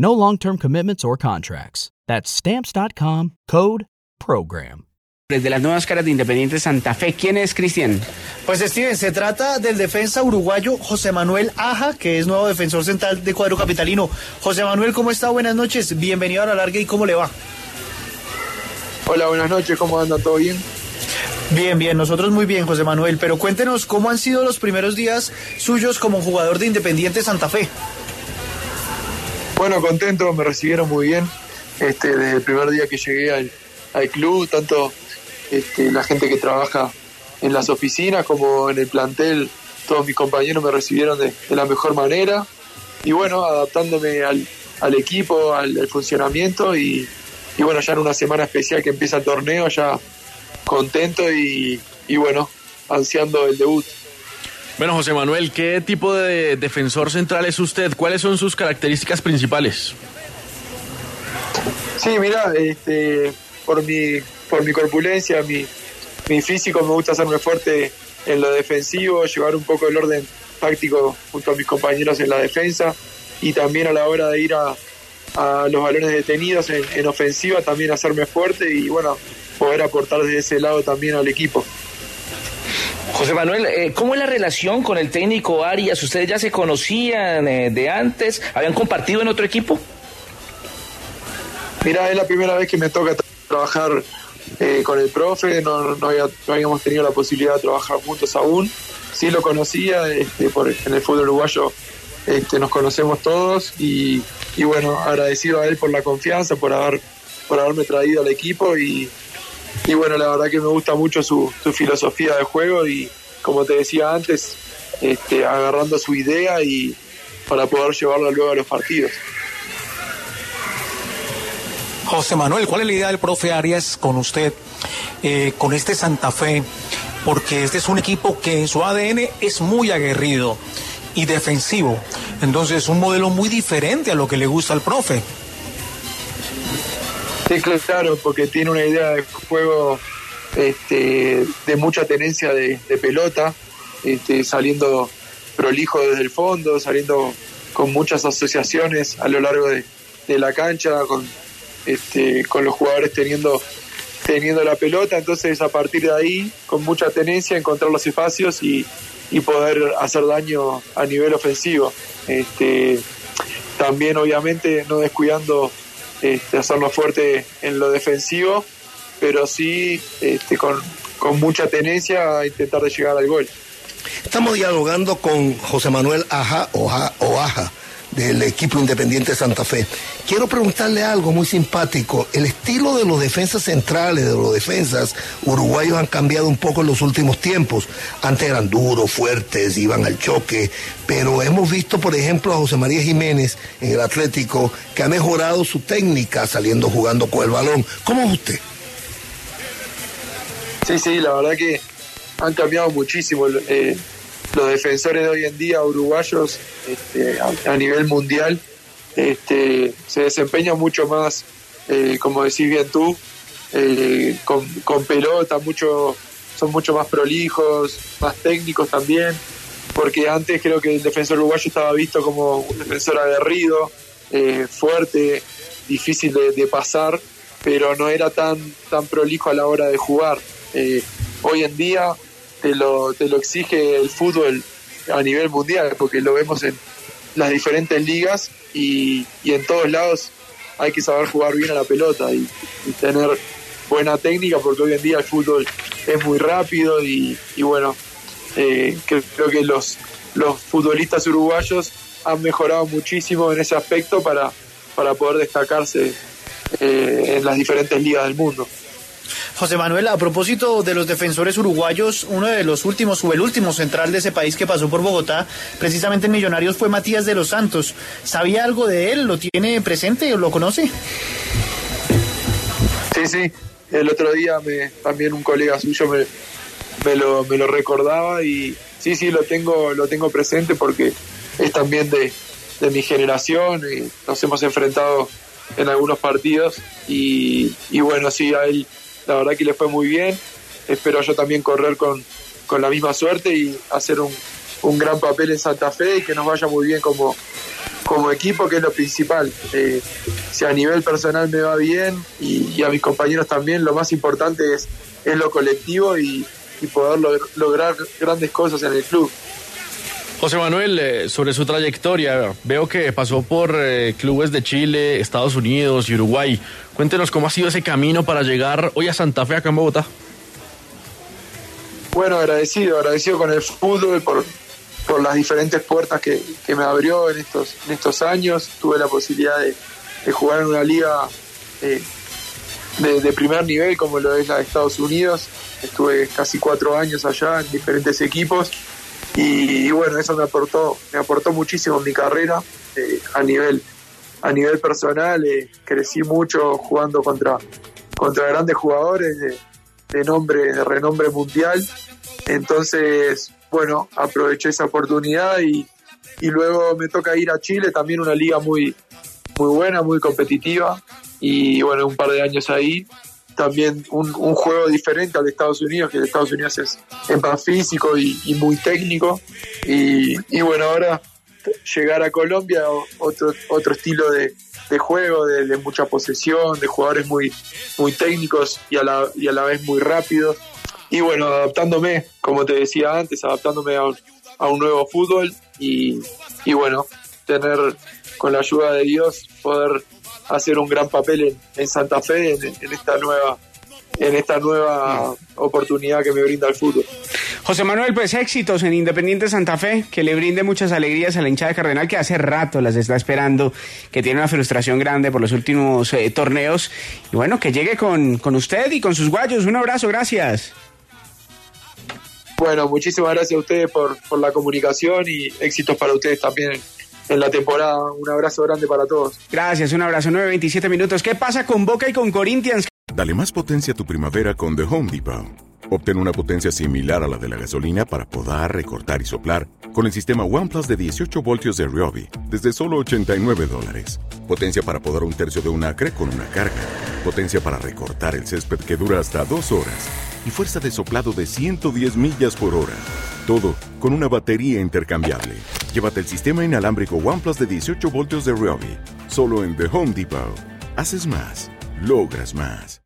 No long term commitments or contracts. That's Stamps.com code PROGRAM. Desde las nuevas caras de Independiente Santa Fe, ¿quién es Cristian? Pues Steven, se trata del defensa uruguayo José Manuel Aja, que es nuevo defensor central de cuadro capitalino. José Manuel, ¿cómo está? Buenas noches, bienvenido a la larga y ¿cómo le va? Hola, buenas noches, ¿cómo anda? ¿Todo bien? Bien, bien, nosotros muy bien, José Manuel, pero cuéntenos cómo han sido los primeros días suyos como jugador de Independiente Santa Fe. Bueno, contento, me recibieron muy bien. Este, desde el primer día que llegué al, al club, tanto este, la gente que trabaja en las oficinas como en el plantel, todos mis compañeros me recibieron de, la mejor manera y bueno, adaptándome al, al equipo, al, al funcionamiento y, y, bueno, ya en una semana especial que empieza el torneo, ya contento y, y bueno, ansiando el debut. Bueno, José Manuel, ¿qué tipo de defensor central es usted? ¿Cuáles son sus características principales? Sí, mira, este, por mi por mi corpulencia, mi, físico, me gusta hacerme fuerte en lo defensivo, llevar un poco el orden táctico junto a mis compañeros en la defensa y también a la hora de ir a, a los balones detenidos en, en, ofensiva también hacerme fuerte y bueno, poder aportar desde ese lado también al equipo. José Manuel, eh, ¿cómo es la relación con el técnico Arias? ¿Ustedes ya se conocían eh, de antes? ¿Habían compartido en otro equipo? Mira, es la primera vez que me toca trabajar eh, con el profe, no, había, no, habíamos tenido la posibilidad de trabajar juntos aún. Sí lo conocía, este, por, en el fútbol uruguayo este, nos conocemos todos y, y, bueno, agradecido a él por la confianza, por, haber, por haberme traído al equipo y, y bueno, la verdad que me gusta mucho su, su filosofía de juego y como te decía antes, este, agarrando su idea y para poder llevarla luego a los partidos. José Manuel, ¿cuál es la idea del profe Arias con usted, eh, con este Santa Fe? Porque este es un equipo que en su ADN es muy aguerrido y defensivo. Entonces, un modelo muy diferente a lo que le gusta al profe. Claro, porque tiene una idea de juego este, de mucha tenencia de, pelota, este, saliendo prolijo desde el fondo, saliendo con muchas asociaciones a lo largo de, la cancha, con este, con los jugadores teniendo, teniendo la pelota, entonces a partir de ahí, con mucha tenencia, encontrar los espacios y, poder hacer daño a nivel ofensivo. También obviamente no descuidando este, hacerlo fuerte en lo defensivo, pero sí este, con, con mucha tenencia a intentar de llegar al gol. Estamos dialogando con José Manuel Aja o Aja del equipo independiente de Santa Fe. Quiero preguntarle algo muy simpático. El estilo de los defensas centrales, de los defensas uruguayos han cambiado un poco en los últimos tiempos. Antes eran duros, fuertes, iban al choque, pero hemos visto, por ejemplo, a José María Jiménez en el Atlético, que ha mejorado su técnica saliendo jugando con el balón. ¿Cómo es usted? Sí, sí, la verdad que han cambiado muchísimo. Eh, los defensores de hoy en día uruguayos este, a, nivel mundial este, se desempeñan mucho más, eh, como decís bien tú, eh, con, con, pelota, mucho, son mucho más prolijos, más técnicos también, porque antes creo que el defensor uruguayo estaba visto como un defensor aguerrido, eh, fuerte, difícil de, de, pasar, pero no era tan, tan prolijo a la hora de jugar. Eh, hoy en día te lo, te lo exige el fútbol a nivel mundial, porque lo vemos en las diferentes ligas y, y en todos lados hay que saber jugar bien a la pelota y, y tener buena técnica, porque hoy en día el fútbol es muy rápido y, bueno, eh, creo que los, los futbolistas uruguayos han mejorado muchísimo en ese aspecto para, para poder destacarse eh, en las diferentes ligas del mundo. José Manuel, a propósito de los defensores uruguayos, uno de los últimos o el último central de ese país que pasó por Bogotá, precisamente en Millonarios, fue Matías de los Santos. ¿Sabía algo de él? ¿Lo tiene presente lo conoce? Sí, sí. El otro día me, también un colega suyo me, lo, me lo recordaba y sí, sí, lo tengo, lo tengo presente porque es también de, de mi generación y nos hemos enfrentado en algunos partidos y, bueno, sí, a la verdad que le fue muy bien. Espero yo también correr con, con la misma suerte y hacer un, un, gran papel en Santa Fe y que nos vaya muy bien como, como equipo, que es lo principal. Eh, si a nivel personal me va bien y, a mis compañeros también, lo más importante es, es lo colectivo y, y poder lograr grandes cosas en el club. José Manuel, eh, sobre su trayectoria, veo que pasó por eh, clubes de Chile, Estados Unidos y Uruguay. Cuéntenos cómo ha sido ese camino para llegar hoy a Santa Fe, acá en Bogotá. Bueno, agradecido, agradecido con el fútbol por, por las diferentes puertas que, me abrió en estos, en estos años. Tuve la posibilidad de, jugar en una liga eh, de, de, primer nivel como lo es la de Estados Unidos. Estuve casi cuatro años allá en diferentes equipos y, bueno, eso me aportó, me aportó muchísimo en mi carrera eh, a nivel a nivel personal. Eh, crecí mucho jugando contra, contra grandes jugadores de, nombre, de renombre mundial. Entonces, bueno, aproveché esa oportunidad y, y luego me toca ir a Chile, también una liga muy, muy buena, muy competitiva. Y bueno, un par de años ahí también un, juego diferente al de Estados Unidos, que el de Estados Unidos es, más físico y, muy técnico. Y, bueno, ahora llegar a Colombia, otro, otro estilo de, juego, de, mucha posesión, de jugadores muy, muy técnicos y a, la, y a la vez muy rápidos. Y bueno, adaptándome, como te decía antes, adaptándome a un, a un nuevo fútbol y, y bueno, tener con la ayuda de Dios poder hacer un gran papel en, Santa Fe en, esta nueva en esta nueva oportunidad que me brinda el fútbol. José Manuel, pues éxitos en Independiente Santa Fe, que le brinde muchas alegrías a la hinchada de Cardenal que hace rato las está esperando, que tiene una frustración grande por los últimos eh, torneos. Y bueno, que llegue con, con usted y con sus guayos. Un abrazo, gracias. Bueno, muchísimas gracias a ustedes por, por la comunicación y éxitos para ustedes también en la temporada. Un abrazo grande para todos. Gracias, un abrazo. 9.27 minutos. ¿Qué pasa con Boca y con Corinthians? Dale más potencia a tu primavera con The Home Depot. Obtén una potencia similar a la de la gasolina para podar, recortar y soplar con el sistema OnePlus de 18 voltios de Ryobi desde solo 89 dólares. Potencia para podar un tercio de un acre con una carga. Potencia para recortar el césped que dura hasta dos horas. Y fuerza de soplado de 110 millas por hora. Todo con una batería intercambiable. Llévate el sistema inalámbrico OnePlus de 18 voltios de Ryobi. Solo en The Home Depot. Haces más. Logras más.